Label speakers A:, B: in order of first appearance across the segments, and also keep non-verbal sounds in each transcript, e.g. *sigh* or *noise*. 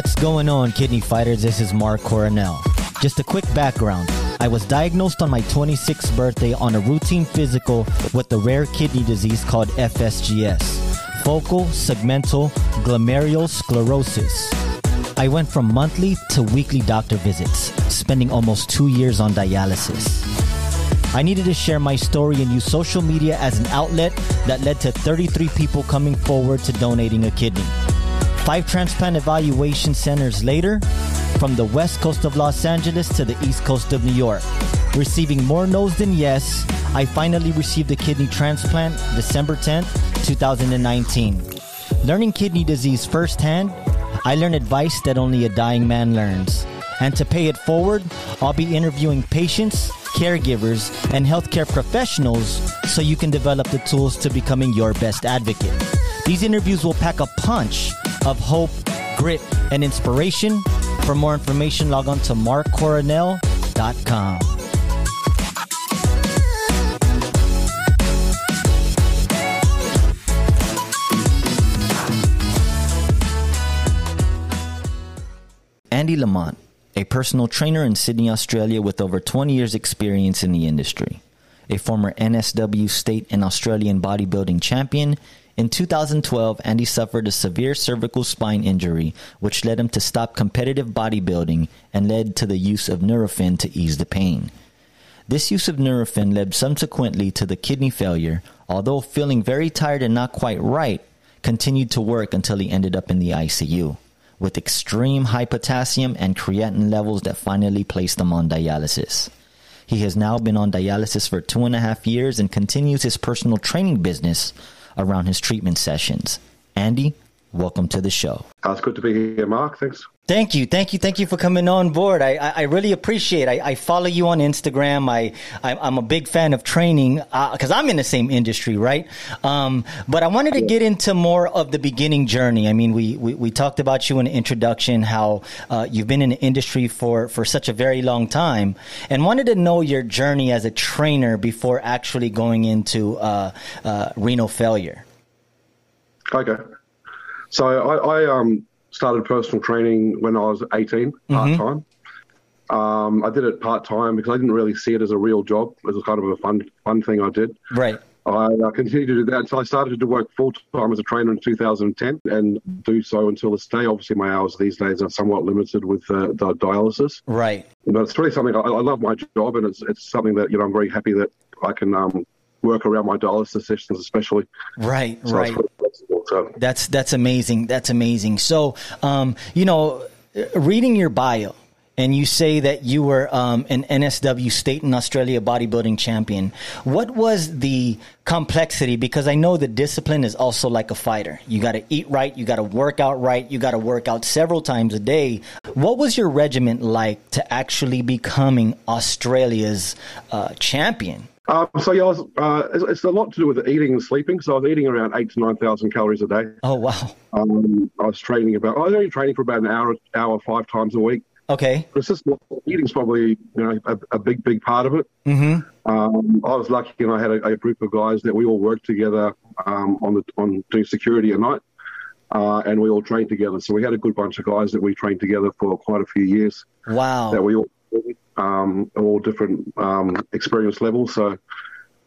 A: What's going on, kidney fighters? This is Mark Coronel. Just a quick background. I was diagnosed on my 26th birthday on a routine physical with the rare kidney disease called FSGS, focal segmental glomerulosclerosis. I went from monthly to weekly doctor visits, spending almost two years on dialysis. I needed to share my story and use social media as an outlet that led to 33 people coming forward to donating a kidney. Five transplant evaluation centers later, from the west coast of Los Angeles to the east coast of New York. Receiving more no's than yes, I finally received a kidney transplant December 10th, 2019. Learning kidney disease firsthand, I learned advice that only a dying man learns. And to pay it forward, I'll be interviewing patients, caregivers, and healthcare professionals so you can develop the tools to becoming your best advocate. These interviews will pack a punch of hope, grit, and inspiration. For more information, log on to markcoronel.com. Andy Lamont, a personal trainer in Sydney, Australia with over 20 years' experience in the industry. A former NSW state and Australian bodybuilding champion, in 2012, Andy suffered a severe cervical spine injury, which led him to stop competitive bodybuilding and led to the use of Nurofen to ease the pain. This use of Nurofen led subsequently to the kidney failure, although feeling very tired and not quite right, continued to work until he ended up in the ICU with extreme high potassium and creatinine levels that finally placed him on dialysis. He has now been on dialysis for two and a half years and continues his personal training business around his treatment sessions. Andy, welcome to the show.
B: Uh, it's good to be here, Mark. Thanks.
A: Thank you, thank you, thank you for coming on board. I, I, I really appreciate. It. I, I follow you on Instagram. I, I am a big fan of training because uh, I'm in the same industry, right? Um, but I wanted to get into more of the beginning journey. I mean, we we, we talked about you in the introduction, how uh, you've been in the industry for for such a very long time, and wanted to know your journey as a trainer before actually going into uh, uh renal failure.
B: Okay, so I, I um started personal training when I was 18, mm-hmm. part time. Um, I did it part time because I didn't really see it as a real job. It was kind of a fun fun thing I did.
A: Right.
B: I uh, continued to do that until I started to work full time as a trainer in 2010 and do so until this day. Obviously, my hours these days are somewhat limited with uh, the dialysis.
A: Right.
B: But it's really something I, I, love my job, and it's it's something that you know I'm very happy that I can um, work around my dialysis sessions, especially.
A: Right. So right. So. That's that's amazing. That's amazing. So, um, you know, reading your bio, and you say that you were um, an NSW state and Australia bodybuilding champion. What was the complexity? Because I know the discipline is also like a fighter. You got to eat right, you got to work out right, you got to work out several times a day. What was your regiment like to actually becoming Australia's uh, champion?
B: Um, so yeah, was, uh, it's, it's, a lot to do with eating and sleeping. So I was eating around eight to nine thousand calories a day.
A: Oh wow!
B: Um, I was training about. I was only training for about an hour, hour five times a week.
A: Okay.
B: It's just eating's probably you know a, a big big part of it.
A: Mm-hmm.
B: Um, I was lucky, and I had a, a, group of guys that we all worked together um, on the on doing security at night, uh, and we all trained together. So we had a good bunch of guys that we trained together for quite a few years.
A: Wow.
B: That we all um, all different um, experience levels. So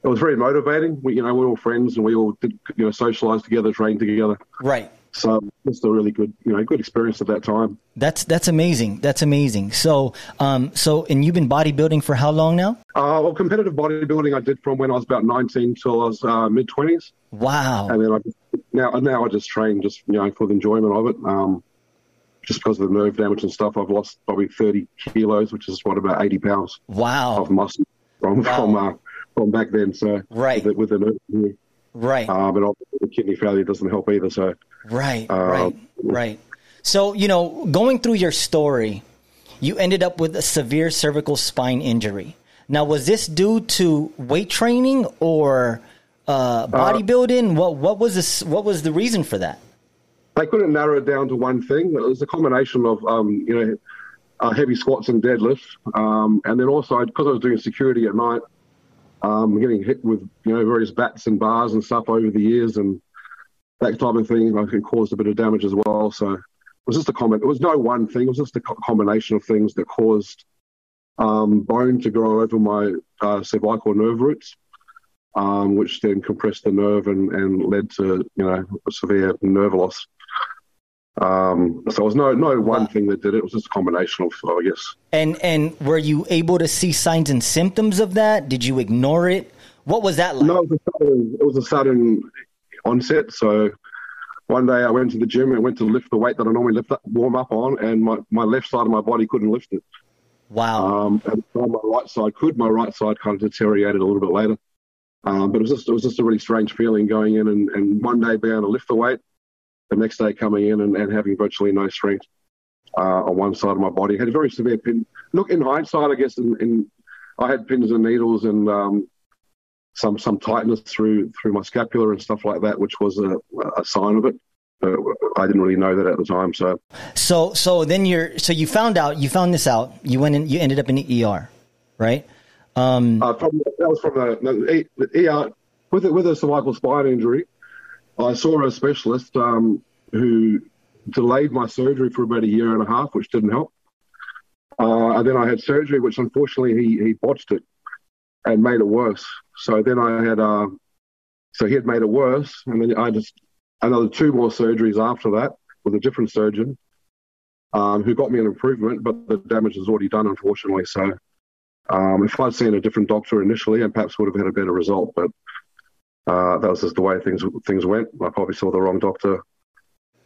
B: it was very motivating. We, you know, we're all friends and we all did, you know, socialize together, train together.
A: Right.
B: So it's a really good, you know, good experience at that time.
A: That's that's amazing. That's amazing. So, um, so and you've been bodybuilding for how long now?
B: Uh, well, competitive bodybuilding I did from when I was about nineteen till I was uh, mid twenties.
A: Wow.
B: And then I now now I just train just you know for the enjoyment of it. Um, just because of the nerve damage and stuff, I've lost probably 30 kilos, which is what about 80 pounds.
A: Wow.
B: Of muscle from wow. from uh, from back then. So
A: right
B: with, with the nerve,
A: right.
B: Uh, but the kidney failure doesn't help either. So
A: right, uh, right, right. So you know, going through your story, you ended up with a severe cervical spine injury. Now, was this due to weight training or uh, bodybuilding? Uh, what what was this? What was the reason for that?
B: They couldn't narrow it down to one thing. It was a combination of, um, you know, uh, heavy squats and deadlifts, um, and then also because I was doing security at night, um, getting hit with you know various bats and bars and stuff over the years, and that type of thing, I think caused a bit of damage as well. So it was just a comment. It was no one thing. It was just a combination of things that caused um, bone to grow over my uh, cervical nerve roots, um, which then compressed the nerve and, and led to you know severe nerve loss. Um, so it was no no one wow. thing that did it. It was just a combination of, I guess.
A: And and were you able to see signs and symptoms of that? Did you ignore it? What was that like?
B: No, it was a sudden, it was a sudden onset. So one day I went to the gym and went to lift the weight that I normally lift up, warm up on, and my, my left side of my body couldn't lift it.
A: Wow.
B: Um, and my right side could. My right side kind of deteriorated a little bit later. Um, but it was just it was just a really strange feeling going in and, and one day being able to lift the weight, the next day coming in and, and having virtually no strength uh, on one side of my body. Had a very severe pin. Look, in hindsight, I guess, in, in I had pins and needles and um, some some tightness through through my scapula and stuff like that, which was a, a sign of it. Uh, I didn't really know that at the time. So,
A: so so then you're so you found out you found this out. You went and you ended up in the ER, right?
B: Um, uh, from, that was from the, the, the ER with a, with a cervical spine injury. I saw a specialist um, who delayed my surgery for about a year and a half, which didn't help. Uh, and then I had surgery, which unfortunately he, he botched it and made it worse. So then I had, uh, so he had made it worse, and then I just another two more surgeries after that with a different surgeon, um, who got me an improvement, but the damage is already done, unfortunately. So um, if I'd seen a different doctor initially, and perhaps would have had a better result, but uh, that was just the way things things went. I probably saw the wrong doctor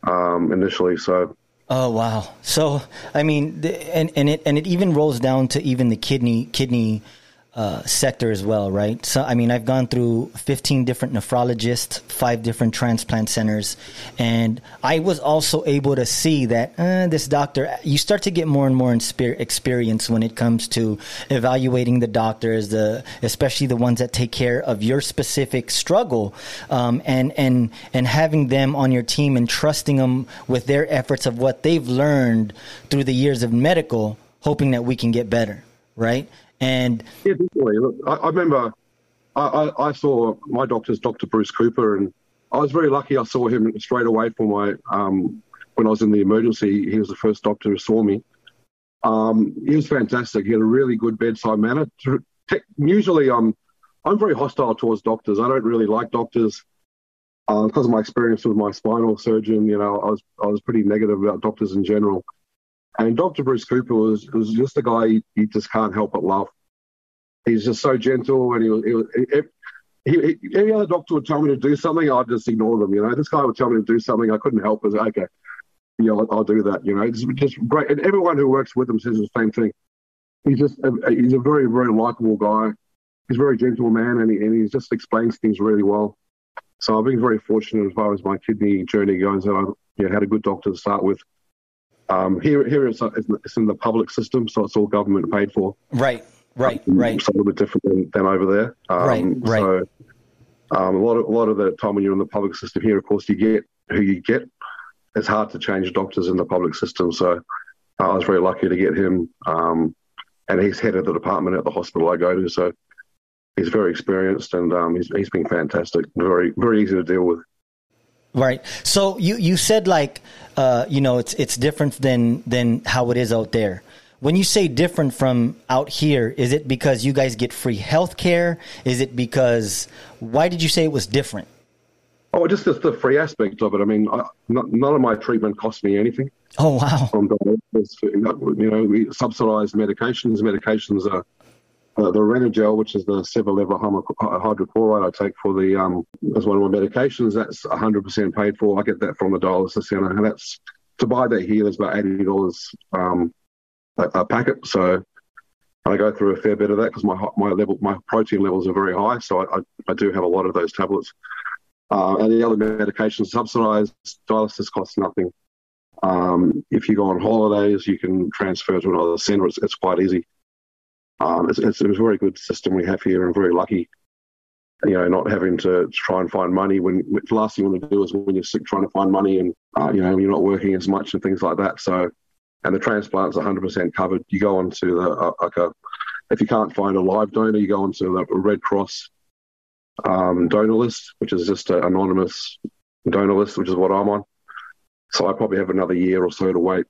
B: um, initially, so.
A: Oh wow! So I mean, and and it and it even rolls down to even the kidney kidney uh, sector as well, right? So, I mean, I've gone through 15 different nephrologists, five different transplant centers, and I was also able to see that uh, this doctor, you start to get more and more experience when it comes to evaluating the doctors, the especially the ones that take care of your specific struggle, um, and and and having them on your team and trusting them with their efforts of what they've learned through the years of medical, hoping that we can get better, right? And
B: yeah, definitely. Look, I, I remember I, I, I, saw my doctor's Dr. Bruce Cooper, and I was very lucky. I saw him straight away for my um, when I was in the emergency. He was the first doctor who saw me. Um, he was fantastic. He had a really good bedside manner. Usually, I'm I'm very hostile towards doctors. I don't really like doctors uh, because of my experience with my spinal surgeon. You know, I was I was pretty negative about doctors in general. And Dr. Bruce Cooper was, was just a guy you, just can't help but love. He's just so gentle, and he was. He, he, he, any other doctor would tell me to do something, I'd just ignore them. You know, this guy would tell me to do something, I couldn't help. it. okay, you know, I'll, I'll, do that. You know, it's just great. And everyone who works with him says the same thing. He's just a, he's a very very likable guy. He's a very gentle man, and he, and he just explains things really well. So I've been very fortunate as far as my kidney journey goes. That I had a good doctor to start with. Um, here, here it's, it's in the public system, so it's all government paid for.
A: Right, right, um, right.
B: It's a little bit different than, than over there.
A: Um, right, right. So
B: um, a lot of a lot of the time when you're in the public system here, of course, you get who you get. It's hard to change doctors in the public system, so uh, I was very lucky to get him. Um, and he's head of the department at the hospital I go to, so he's very experienced and um, he's he's been fantastic. Very very easy to deal with.
A: Right. So you, you said like, uh, you know, it's, it's different than, than how it is out there. When you say different from out here, is it because you guys get free health care? Is it because, why did you say it was different?
B: Oh, just the free aspect of it. I mean, I, none of my treatment cost me anything.
A: Oh, wow.
B: From you know, we subsidize medications. Medications are uh, the Renagel, which is the sevelamer hydrochloride I take for the um, as one of my medications, that's 100% paid for. I get that from the dialysis center, and that's to buy that here. There's about eighty dollars um, a, a, packet. So I go through a fair bit of that because my my level my protein levels are very high. So I, I, I do have a lot of those tablets. Uh, and the other medications subsidised. Dialysis costs nothing. Um, if you go on holidays, you can transfer to another centre. It's, it's quite easy. Um, it's, it's, a very good system we have here, and very lucky. You know, not having to try and find money when the last thing you want to do is when you're sick, trying to find money, and uh, you know you're not working as much and things like that. So, and the transplant's 100% covered. You go onto the uh, like a if you can't find a live donor, you go onto the Red Cross um, donor list, which is just an anonymous donor list, which is what I'm on. So I probably have another year or so to wait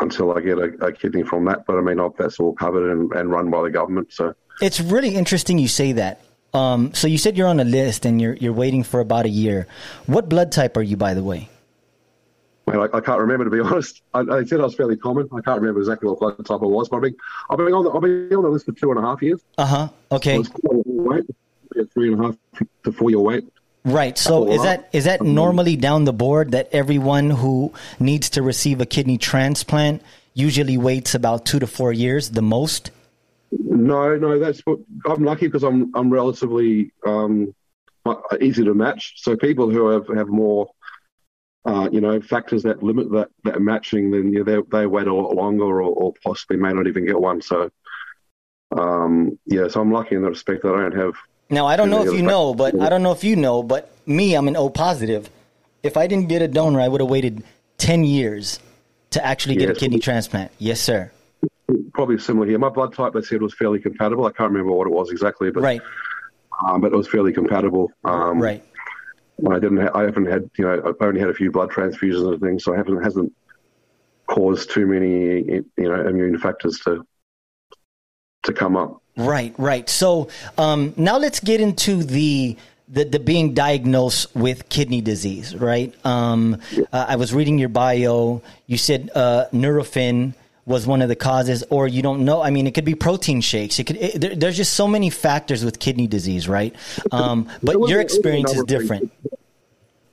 B: until I get a, a kidney from that. But I mean, that's all covered and, and, run by the government. So
A: it's really interesting you say that. Um, so you said you're on a list and you're you're waiting for about a year. What blood type are you, by the way?
B: Well, I, I can't remember to be *laughs* honest. I, I, said I was fairly common. I can't remember exactly what blood type I was, but I've been, I've been on the I've been on the list for two and a half years.
A: Uh huh. Okay. So
B: wait, three and a half to four year wait.
A: Right. So is that is that normally down the board that everyone who needs to receive a kidney transplant usually waits about two to four years, the most?
B: No, no. That's what I'm lucky because I'm I'm relatively um, easy to match. So people who have have more uh, you know, factors that limit that, that matching, then yeah, they, they wait a lot longer or, or possibly may not even get one. So, um, yeah, so I'm lucky in the respect that I don't have.
A: Now, I don't know if you know, but I don't know if you know, but me, I'm an O positive. If I didn't get a donor, I would have waited 10 years to actually get yes. a kidney transplant. Yes, sir.
B: Probably similar here. My blood type, they said, was fairly compatible. I can't remember what it was exactly, but
A: right.
B: Um, but it was fairly compatible. Um,
A: right.
B: I didn't. Ha- I haven't had. You know, I've only had a few blood transfusions and things, so I haven't hasn't caused too many you know immune factors to to come up.
A: Right, right. So um, now let's get into the the, the being diagnosed with kidney disease. Right. Um, uh, I was reading your bio. You said uh, Nurofen was one of the causes, or you don't know. I mean, it could be protein shakes. It could. It, there, there's just so many factors with kidney disease, right? Um, *laughs* but your experience is different.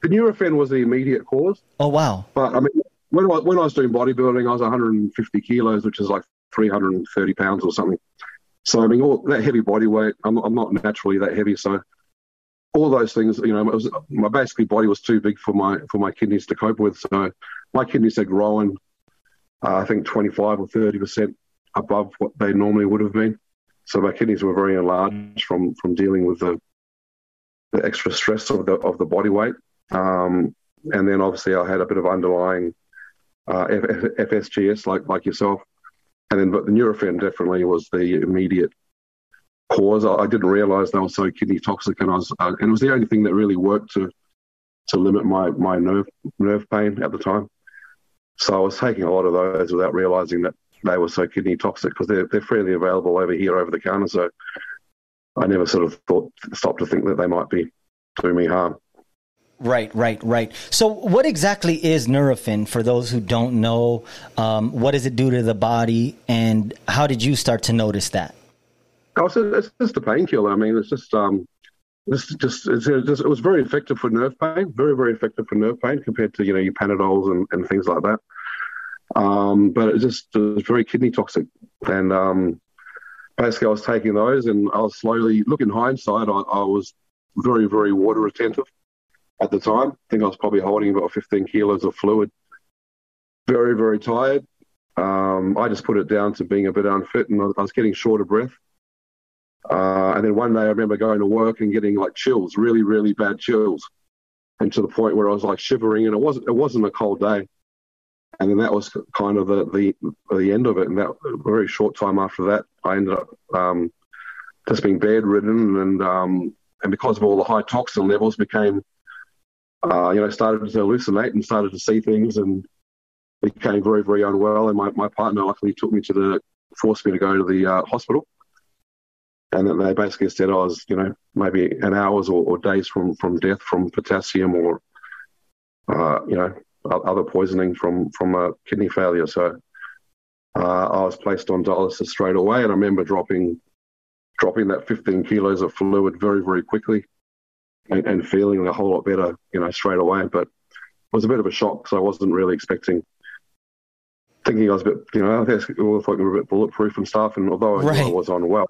B: The Nurofen was the immediate cause.
A: Oh wow!
B: But I mean, when I, when I was doing bodybuilding, I was 150 kilos, which is like 330 pounds or something. So I mean, all that heavy body weight. I'm, I'm not naturally that heavy, so all those things. You know, was, my basically body was too big for my for my kidneys to cope with. So my kidneys had growing. uh, I think 25 or 30 percent above what they normally would have been. So my kidneys were very enlarged from from dealing with the, the extra stress of the of the body weight. Um, and then obviously I had a bit of underlying uh, F- FSGS like like yourself. And then but the Nurofen definitely was the immediate cause. I, I didn't realise they were so kidney toxic, and I was uh, and it was the only thing that really worked to to limit my my nerve nerve pain at the time. So I was taking a lot of those without realizing that they were so kidney toxic because they're, they're freely available over here over the counter. So I never sort of thought, stopped to think that they might be doing me harm.
A: Right, right, right. So, what exactly is Nurofen for those who don't know? Um, what does it do to the body, and how did you start to notice that?
B: Oh, so it's just a painkiller. I mean, it's just um, just, it's, just, it was very effective for nerve pain, very very effective for nerve pain compared to you know your Panadols and, and things like that. Um, but it just it was very kidney toxic, and um, basically I was taking those, and I was slowly. Look in hindsight, I, I was very very water retentive at the time. I think I was probably holding about 15 kilos of fluid. Very very tired. Um, I just put it down to being a bit unfit, and I was getting short of breath. Uh, and then one day I remember going to work and getting like chills, really, really bad chills, and to the point where I was like shivering. And it wasn't it wasn't a cold day. And then that was kind of the the, the end of it. And that very short time after that, I ended up um, just being bedridden, and um, and because of all the high toxin levels, became uh, you know started to hallucinate and started to see things and became very very unwell. And my, my partner luckily took me to the forced me to go to the uh, hospital and then they basically said I was, you know, maybe an hours or, or days from, from death from potassium or, uh, you know, other poisoning from from a kidney failure. So uh, I was placed on dialysis straight away, and I remember dropping dropping that 15 kilos of fluid very very quickly, and, and feeling a whole lot better, you know, straight away. But it was a bit of a shock, so I wasn't really expecting thinking I was a bit, you know, I thought we were a bit bulletproof and stuff. And although I, right. I was unwell,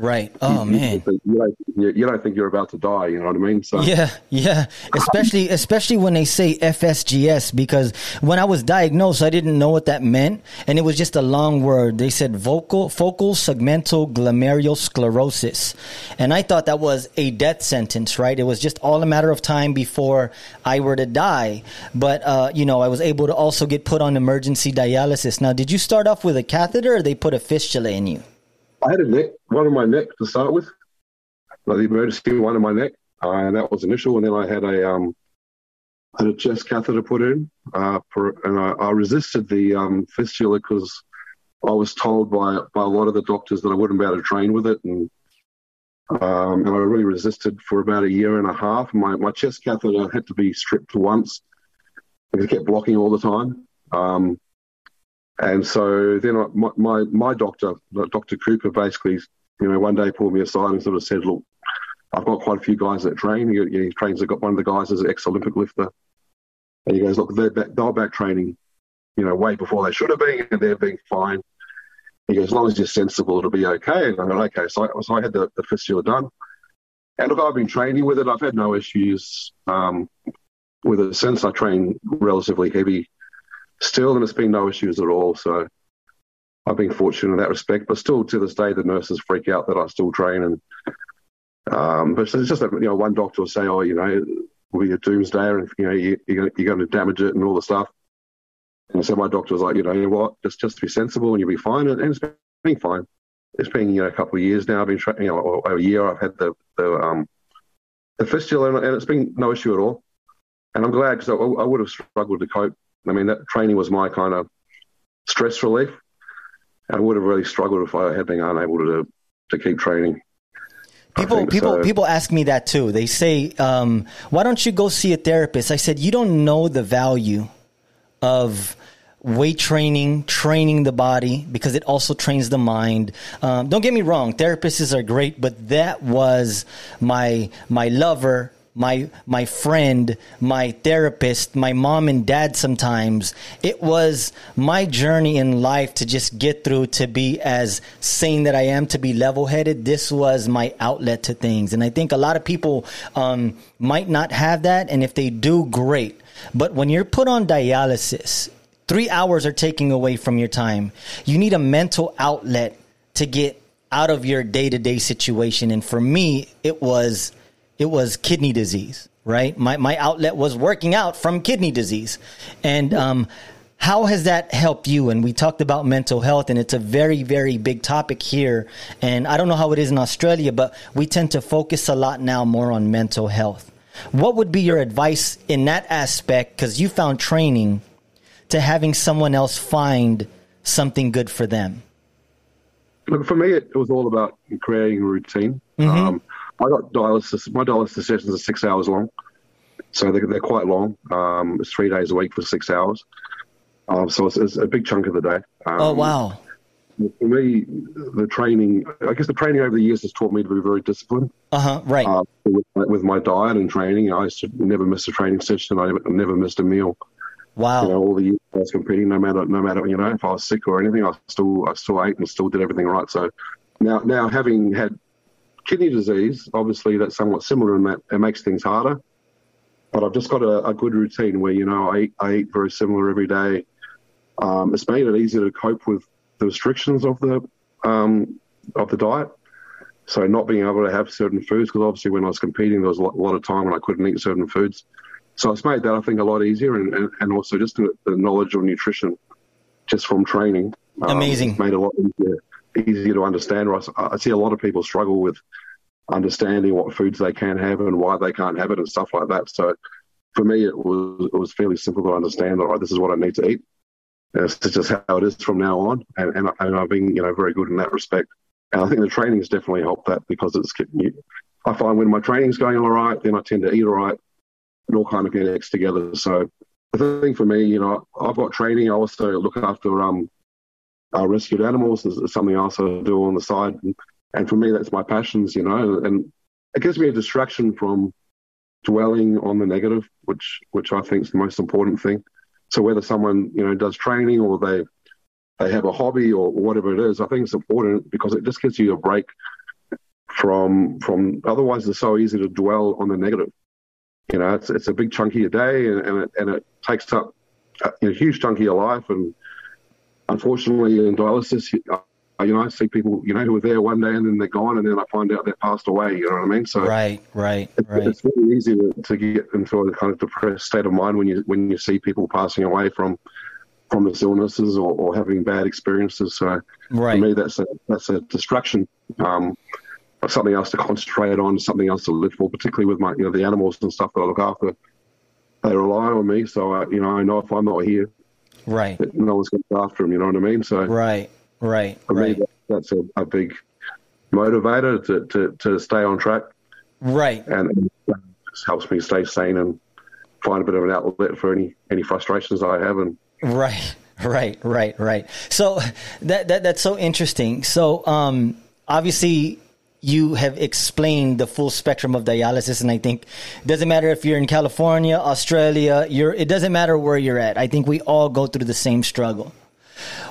A: Right. Oh
B: you,
A: man.
B: You don't, you don't, think you're about to die. You know what I mean?
A: So yeah, yeah. Especially, especially when they say FSGS, because when I was diagnosed, I didn't know what that meant, and it was just a long word. They said vocal, focal segmental glomerulosclerosis, and I thought that was a death sentence. Right. It was just all a matter of time before I were to die. But uh, you know, I was able to also get put on emergency dialysis. Now, did you start off with a catheter, or they put a fistula in you?
B: I had a neck, one on my neck to start with, like the emergency one on my neck, uh, and that was initial. And then I had a um, had a chest catheter put in, uh, and I, I, resisted the um, fistula because I was told by by a lot of the doctors that I wouldn't be able to train with it, and um, and I really resisted for about a year and a half. My my chest catheter had to be stripped once because it kept blocking all the time. Um, and so then my, my, my doctor, Dr. Cooper, basically, you know, one day pulled me aside and sort of said, "Look, I've got quite a few guys that train. He, he trains. I've got one of the guys as an ex-Olympic lifter, and he goes, "Look, they're back, they're back training, you know, way before they should have been, and they're being fine." He goes, "As long as you're sensible, it'll be okay." And I go, "Okay." So I, so I had the, the fistula done, and look, I've been training with it. I've had no issues um, with it since. I train relatively heavy still, and it's been no issues at all. So I've been fortunate in that respect. But still, to this day, the nurses freak out that I still train. And um, but it's just that you know, one doctor will say, "Oh, you know, will be a doomsday, and you know, you, are going to damage it and all the stuff." And so my doctor was like, "You know, you know what? Just just be sensible, and you'll be fine." And, and it's been fine. It's been you know a couple of years now. I've been training, you know, a year. I've had the the um the fistula, and it's been no issue at all. And I'm glad because I, I would have struggled to cope I mean, that training was my kind of stress relief. I would have really struggled if I had been unable to to keep training.
A: People, people, so. people ask me that too. They say, um, "Why don't you go see a therapist?" I said, "You don't know the value of." weight training, training the body because it also trains the mind. Um, don't get me wrong, therapists are great, but that was my my lover my my friend, my therapist, my mom and dad sometimes. It was my journey in life to just get through to be as sane that I am, to be level headed. This was my outlet to things. And I think a lot of people um, might not have that. And if they do, great. But when you're put on dialysis, three hours are taking away from your time. You need a mental outlet to get out of your day to day situation. And for me, it was it was kidney disease, right? My, my outlet was working out from kidney disease. And, um, how has that helped you? And we talked about mental health, and it's a very, very big topic here. And I don't know how it is in Australia, but we tend to focus a lot now more on mental health. What would be your advice in that aspect? Because you found training to having someone else find something good for them.
B: Look, for me, it was all about creating a routine. Mm-hmm. Um, I got dialysis. My dialysis sessions are six hours long, so they're, they're quite long. Um, it's three days a week for six hours. Um, so it's, it's, a big chunk of the day. Um,
A: oh wow!
B: For me, the training, I guess the training over the years has taught me to be very disciplined.
A: Uh huh. Right. Uh,
B: with, with, my diet and training, I used to never miss a training session. I never, never missed a meal.
A: Wow.
B: You know, all the years I was competing, no matter no matter you know if I was sick or anything, I still I still ate and still did everything right. So now now having had kidney disease, obviously, that's somewhat similar in that it makes things harder. But I've just got a, a good routine where you know I eat, I eat very similar every day. Um, it's made it easier to cope with the restrictions of the um, of the diet. So not being able to have certain foods, because obviously when I was competing, there was a lot, a lot, of time when I couldn't eat certain foods. So it's made that I think a lot easier, and, and, and also just the, the, knowledge of nutrition, just from training,
A: um, amazing,
B: made a lot easier easier to understand. I, I see a lot of people struggle with understanding what foods they can have and why they can't have it and stuff like that. So for me, it was it was fairly simple to understand. All right, this is what I need to eat. It's just how it is from now on, and, and, and I've been you know very good in that respect. And I think the training has definitely helped that because it's I find when my training's going all right, then I tend to eat all right. It all kind of connects together. So the thing for me, you know, I've got training. I also look after um, uh, rescued animals is, something else I do on the side. And, and, for me, that's my passions, you know, and it gives me a distraction from dwelling on the negative, which, which I think is the most important thing. So whether someone, you know, does training or they, they have a hobby or whatever it is, I think it's important because it just gives you a break from, from otherwise it's so easy to dwell on the negative. You know, it's, it's a big chunk of your day and, and, it, and it takes up a, a huge chunk of your life and, unfortunately, in dialysis, uh, you know, I see people, you know, who are there one day and then they're gone, and then I find out they passed away. You know what I mean?
A: So right, right,
B: it's,
A: right.
B: It's really easy to, to, get into a kind of depressed state of mind when you when you see people passing away from from this illnesses or, or having bad experiences. So right. for me, that's a that's a distraction. Um, something else to concentrate on, something else to live for, particularly with my, you know, the animals and stuff that I look after. they rely on me. So I, you know, I know if I'm not here,
A: right,
B: no one's going to after him. You know what I mean? So
A: right, right,
B: for
A: right.
B: me, that's a, a big motivator to, to, to stay on track.
A: Right.
B: And it just helps me stay sane and find a bit of an outlet for any, any frustrations I have. And
A: right, right, right, right. So that, that that's so interesting. So um, obviously you have explained the full spectrum of dialysis and i think it doesn't matter if you're in california australia you're it doesn't matter where you're at. I think we all go through the same struggle.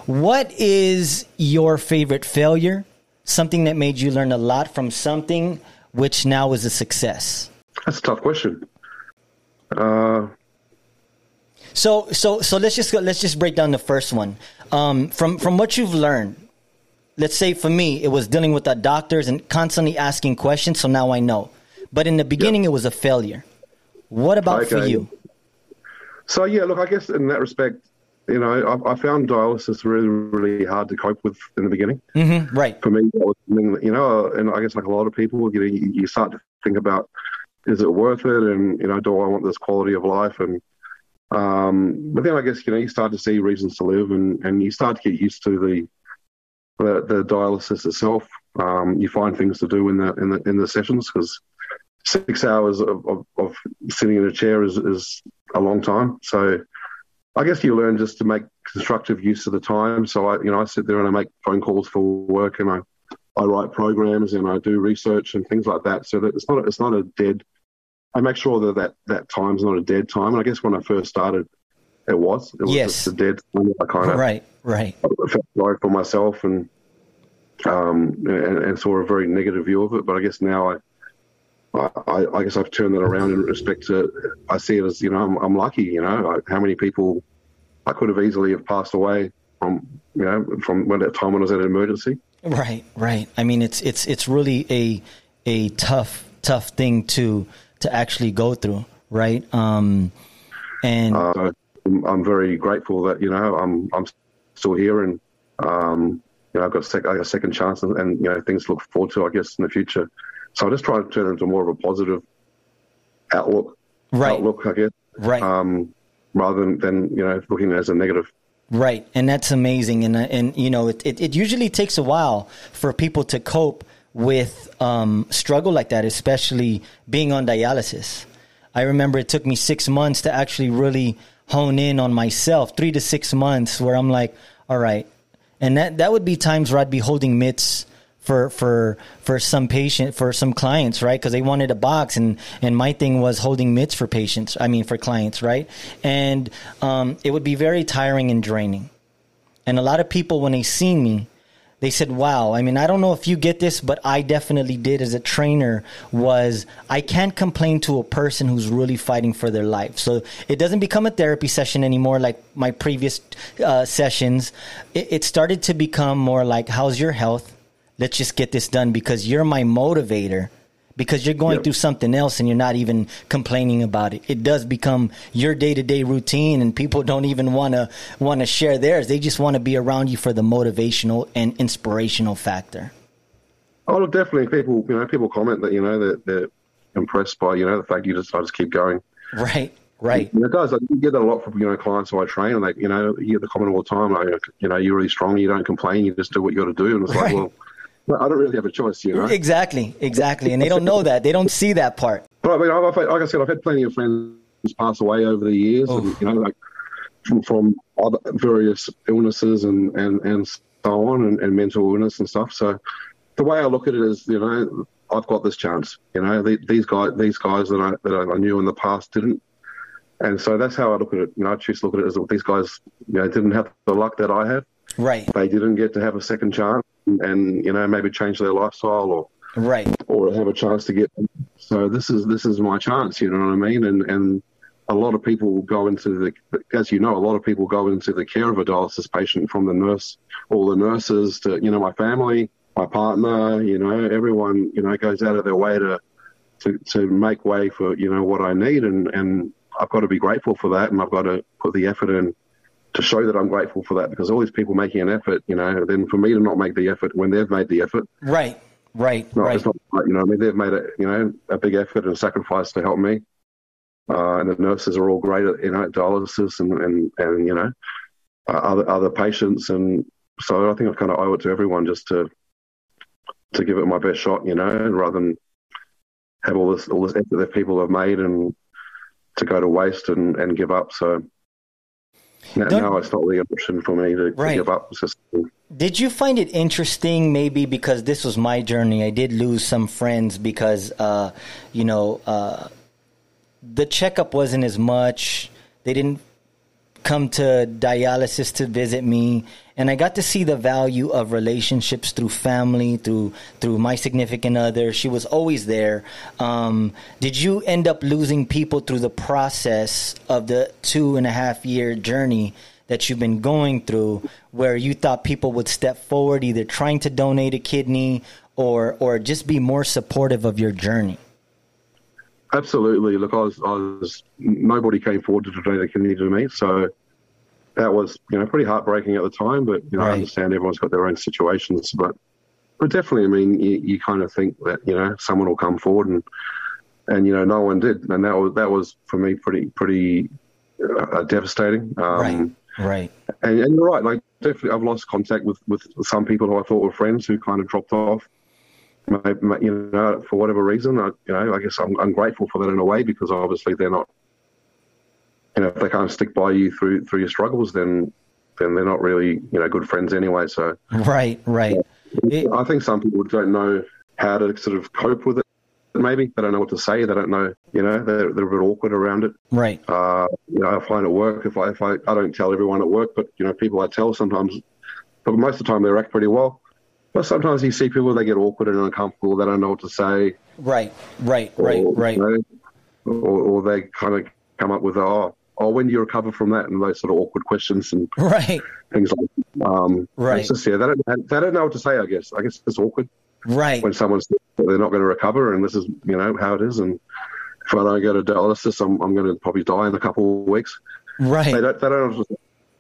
A: What is your favorite failure? Something that made you learn a lot from something which now is a success?
B: That's a tough question. Uh,
A: so so so let's just go, let's just break down the first one. Um, from from what you've learned let's say for me, it was dealing with the doctors and constantly asking questions. So now I know. But in the beginning, yep. it was a failure. What about okay. for you?
B: So yeah, look, I guess in that respect, you know, I, I, found dialysis really, really hard to cope with in the beginning.
A: Mm-hmm, right.
B: For me, you know, and I guess like a lot of people, you know, you, you start to think about, is it worth it? And, you know, do I want this quality of life? And, um, but then I guess, you know, you start to see reasons to live and, and you start to get used to the, the, the dialysis itself. Um, you find things to do in the in the in the sessions because six hours of, of, of, sitting in a chair is, is a long time. So I guess you learn just to make constructive use of the time. So I you know I sit there and I make phone calls for work and I I write programs and I do research and things like that. So that it's not it's not a dead. I make sure that that, that time's not a dead time. And I guess when I first started, it was. It was
A: yes.
B: just a dead. I kind of
A: right, right.
B: felt sorry for myself and um, and, and saw a very negative view of it. But I guess now I, I, I, guess I've turned that around in respect to I see it as you know I'm, I'm lucky. You know like how many people I could have easily have passed away from you know from when that time when I was at an emergency.
A: Right, right. I mean it's it's it's really a a tough tough thing to to actually go through, right? Um, and
B: uh, I'm very grateful that you know I'm I'm still here and um, you know I've got sec- a second chance and, and, you know things to look forward to I guess in the future. So I just try to turn it into more of a positive outlook.
A: Right.
B: Outlook, I guess.
A: Right.
B: Um, rather than, than you know looking as a negative.
A: Right, and that's amazing, and and you know it, it, it usually takes a while for people to cope with um, struggle like that, especially being on dialysis. I remember it took me six months to actually really hone in on myself, three to six months, where I'm like, all right, and that that would be times where I'd be holding mitts for for for some patient for some clients, right? Because they wanted a box, and and my thing was holding mitts for patients. I mean, for clients, right? And um, it would be very tiring and draining. And a lot of people, when they see me, they said, wow, I mean, I don't know if you get this, but I definitely did as a trainer was I can't complain to a person who's really fighting for their life. So it doesn't become a therapy session anymore like my previous uh, sessions. It, it started to become more like, how's your health? Let's just get this done because you're my motivator because you're going yep. through something else and you're not even complaining about it. It does become your day to day routine, and people don't even want to want to share theirs. They just want to be around you for the motivational and inspirational factor.
B: Oh, definitely. People, you know, people comment that you know that they're, they're impressed by you know the fact you just I just keep going.
A: Right. Right.
B: And it does. Like, you get that a lot from you know clients who I train, and they, you know, you get the comment all the time. Like, you know, you're really strong. You don't complain. You just do what you got to do. And it's right. like, well, I don't really have a choice, you know.
A: Exactly, exactly, and they don't know that. They don't see that part.
B: But I mean, I've, like I said, I've had plenty of friends pass away over the years, and you know, like from, from other various illnesses and and and so on, and, and mental illness and stuff. So the way I look at it is, you know, I've got this chance. You know, the, these guys, these guys that I that I knew in the past didn't, and so that's how I look at it. You know, I choose to look at it as these guys, you know, didn't have the luck that I have.
A: Right.
B: They didn't get to have a second chance and you know maybe change their lifestyle or
A: right
B: or have a chance to get. So this is this is my chance. You know what I mean? And and a lot of people go into the, as you know, a lot of people go into the care of a dialysis patient from the nurse, all the nurses to, you know, my family, my partner, you know, everyone, you know, goes out of their way to, to, to make way for, you know, what I need. And, and I've got to be grateful for that. And I've got to put the effort in to show that I'm grateful for that because all these people making an effort, you know, then for me to not make the effort when they've made the effort.
A: Right, right,
B: not,
A: right.
B: It's not, you know, I mean, they've made a, you know, a big effort and sacrifice to help me. uh, and the nurses are all great at you know dialysis and and, and you know uh, other other patients, and so I think I kind of owe it to everyone just to to give it my best shot, you know, rather than have all this all this effort that people have made and to go to waste and, and give up. So now, now it's not an option for me to, right. to give up.
A: Did you find it interesting, maybe because this was my journey? I did lose some friends because, uh, you know, uh, the checkup wasn't as much. They didn't come to dialysis to visit me and I got to see the value of relationships through family, through through my significant other. She was always there. Um, did you end up losing people through the process of the two and a half year journey that you've been going through, where you thought people would step forward, either trying to donate a kidney or or just be more supportive of your journey?
B: Absolutely. Look, I was, I was nobody came forward to donate a kidney to me, so that was you know pretty heartbreaking at the time. But you know, right. I understand everyone's got their own situations, but but definitely, I mean, you, you kind of think that you know someone will come forward and and you know no one did, and that was that was for me pretty pretty uh, devastating. Um,
A: right. Right.
B: And, and, you're right. Like definitely, I've lost contact with with some people who I thought were friends who kind of dropped off. You know, for whatever reason, I, you know, I guess I'm, I'm grateful for that in a way because obviously they're not you know, if they can't stick by you through through your struggles, then then they're not really you know good friends anyway. So
A: right, right.
B: It, I think some people don't know how to sort of cope with it. Maybe they don't know what to say. They don't know, you know, they're, they're a bit awkward around it.
A: Right.
B: Uh, you know, I find at work if I if I I don't tell everyone at work, but you know, people I tell sometimes, but most of the time they react pretty well. But sometimes you see people they get awkward and uncomfortable. They don't know what to say.
A: Right. Right. Or, right. Right. You
B: know, or, or they kind of come up with, oh, oh, when do you recover from that? And those sort of awkward questions and *laughs*
A: right
B: things like um, right. Just yeah, they don't they don't know what to say. I guess I guess it's awkward.
A: Right
B: when someone's they're not going to recover, and this is you know how it is. And if I don't go to dialysis, I'm I'm going to probably die in a couple of weeks.
A: Right.
B: They don't. They don't.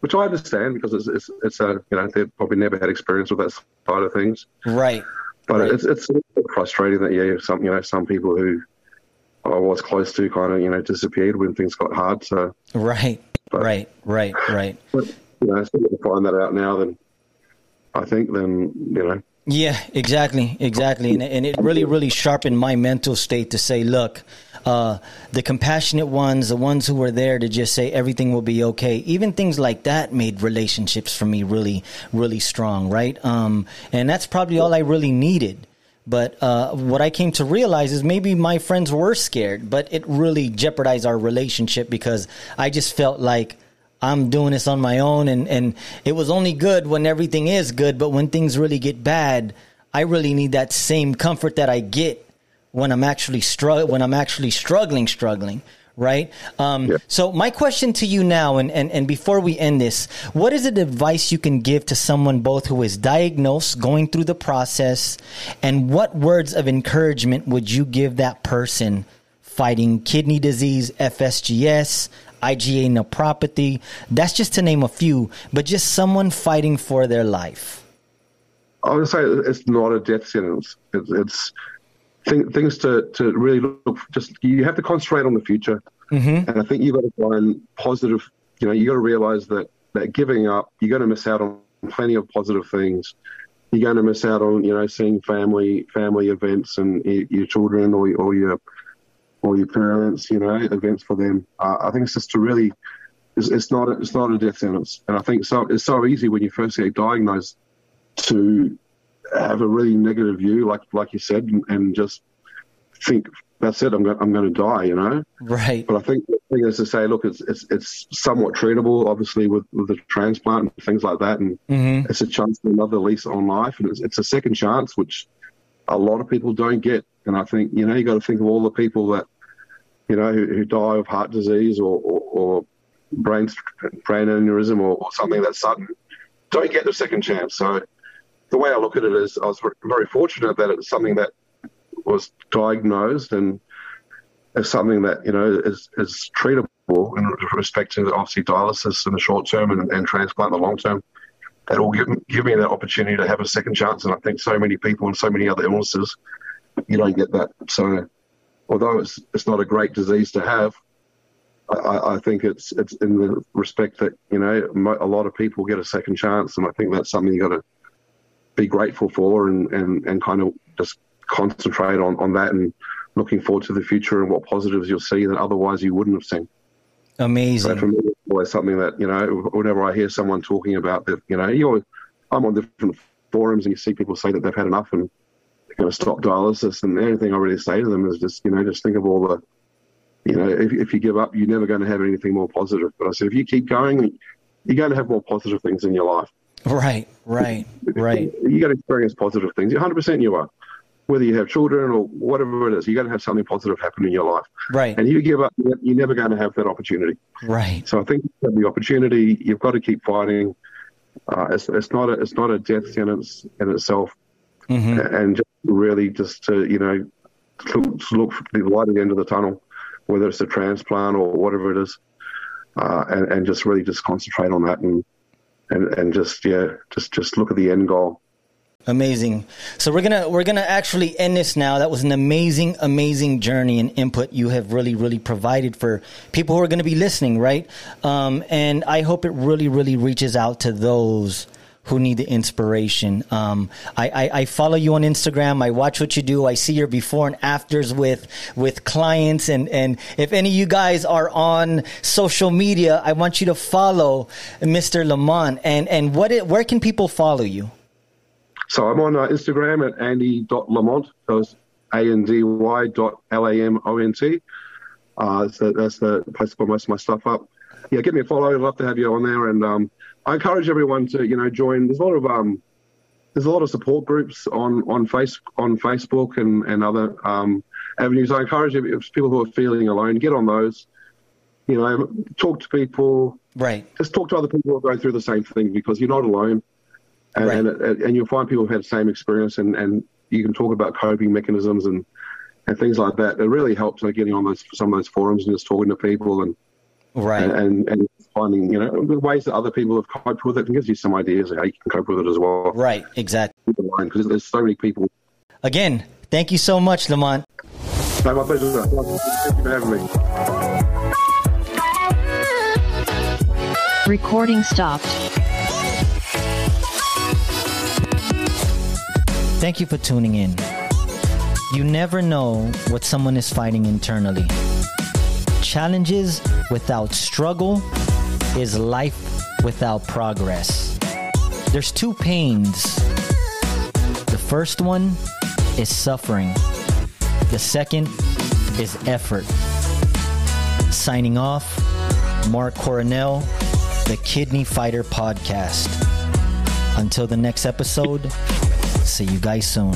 B: Which I understand because it's it's, it's a you know they've probably never had experience with that side of things.
A: Right.
B: But
A: right.
B: it's it's frustrating that yeah some you know some people who I was close to kind of you know disappeared when things got hard. So
A: right, but, right, right, right.
B: But, you know, if we find that out now, then I think then you know.
A: Yeah, exactly, exactly, and, and it really, really sharpened my mental state to say, look, uh, the compassionate ones, the ones who were there to just say everything will be okay. Even things like that made relationships for me really, really strong, right? Um, and that's probably all I really needed. But uh, what I came to realize is maybe my friends were scared, but it really jeopardized our relationship because I just felt like I'm doing this on my own, and and it was only good when everything is good, but when things really get bad, I really need that same comfort that I get when I'm actually strugg- when I'm actually struggling, struggling right? Um, yeah. So my question to you now, and, and, and before we end this, what is the advice you can give to someone both who is diagnosed, going through the process, and what words of encouragement would you give that person fighting kidney disease, FSGS, IgA nephropathy? That's just to name a few, but just someone fighting for their life.
B: I would say it's not a death sentence. It's, it's th- things to, to really look just you have to concentrate on the future.
A: Mm-hmm.
B: and i think you've got to find positive you know you got to realize that that giving up you're going to miss out on plenty of positive things. You're going to miss out on you know seeing family family events and your children or, or your or your parents you know events for them. Uh, i think it's just to really it's, it's not a, it's not a death sentence. And i think so it's so easy when you first get diagnosed to have a really negative view, like like you said, and, and just think that's it. I'm going I'm going to die, you know.
A: Right.
B: But I think the thing is to say, look, it's it's it's somewhat treatable, obviously, with with the transplant and things like that, and
A: mm-hmm.
B: it's a chance for another lease on life, and it's, it's a second chance, which a lot of people don't get. And I think you know you got to think of all the people that you know who, who die of heart disease or or, or brain brain aneurysm or, or something that's sudden, don't get the second chance. So the way I look at it is, I was very fortunate that it's something that was diagnosed and as something that you know is, is treatable in respect to obviously dialysis in the short term and, and transplant in the long term. That will give, give me that opportunity to have a second chance. And I think so many people and so many other illnesses, you don't get that. So, although it's it's not a great disease to have, I, I, think it's it's in the respect that you know a lot of people get a second chance, and I think that's something you got to be grateful for and, and, and kind of just concentrate on, on that and looking forward to the future and what positives you'll see that otherwise you wouldn't have seen.
A: Amazing.
B: So for me, it's always something that you know whenever I hear someone talking about that, you know, you I'm on different forums and you see people say that they've had enough and they're going to stop dialysis, and the only thing I really say to them is just you know just think of all the you know, if, if you give up, you're never going to have anything more positive. But I said, if you keep going, you're going to have more positive things in your life.
A: Right, right, right.
B: You're going to experience positive things. 100% you are. Whether you have children or whatever it is, you're going to have something positive happen in your life.
A: Right.
B: And you give up, you're never going to have that opportunity.
A: Right.
B: So I think the opportunity, you've got to keep fighting. Uh, it's, it's not a it's not a death sentence in itself, mm-hmm. and just really just to you know to look for the light at the end of the tunnel whether it's a transplant or whatever it is, uh, and, and just really just concentrate on that and, and, and just, yeah, just, just look at the end goal.
A: Amazing. So we're gonna we're gonna actually end this now. That was an amazing, amazing journey and input you have really, really provided for people who are to be listening, right? Um, and I hope it really, really reaches out to those who need the inspiration. Um, I, I, I, follow you on Instagram. I watch what you do. I see your before and afters with with clients. And, and if any of you guys are on social media, I want you to follow Mr. Lamont. And and what it, where can people follow you?
B: So I'm on uh, Instagram at andy.lamont. Those A N D Y dot L A M O N T. Uh, the, that's the place put most of my stuff up. Yeah, give me a follow. I'd love to have you on there. And um, I encourage everyone to you know join. There's a lot of um, there's a lot of support groups on on face on Facebook and and other um, avenues. I encourage people who are feeling alone get on those. You know, talk to people.
A: Right.
B: Just talk to other people who are going through the same thing because you're not alone, and right. and, and you'll find people who've had the same experience, and and you can talk about coping mechanisms and and things like that. It really helps like, getting on those some of those forums and just talking to people and
A: right
B: and, and, and finding you know the ways that other people have coped with it and gives you some ideas of how you can cope with it as well.
A: Right, exactly.
B: Because there's so many people.
A: Again, thank you so much, Lamont.
B: No, my pleasure. Thank you for having me.
C: Recording stopped.
A: Thank you for tuning in. You never know what someone is fighting internally. Challenges without struggle is life without progress. There's two pains. The first one is suffering, the second is effort. Signing off, Mark Coronel, the Kidney Fighter Podcast. Until the next episode, see you guys soon.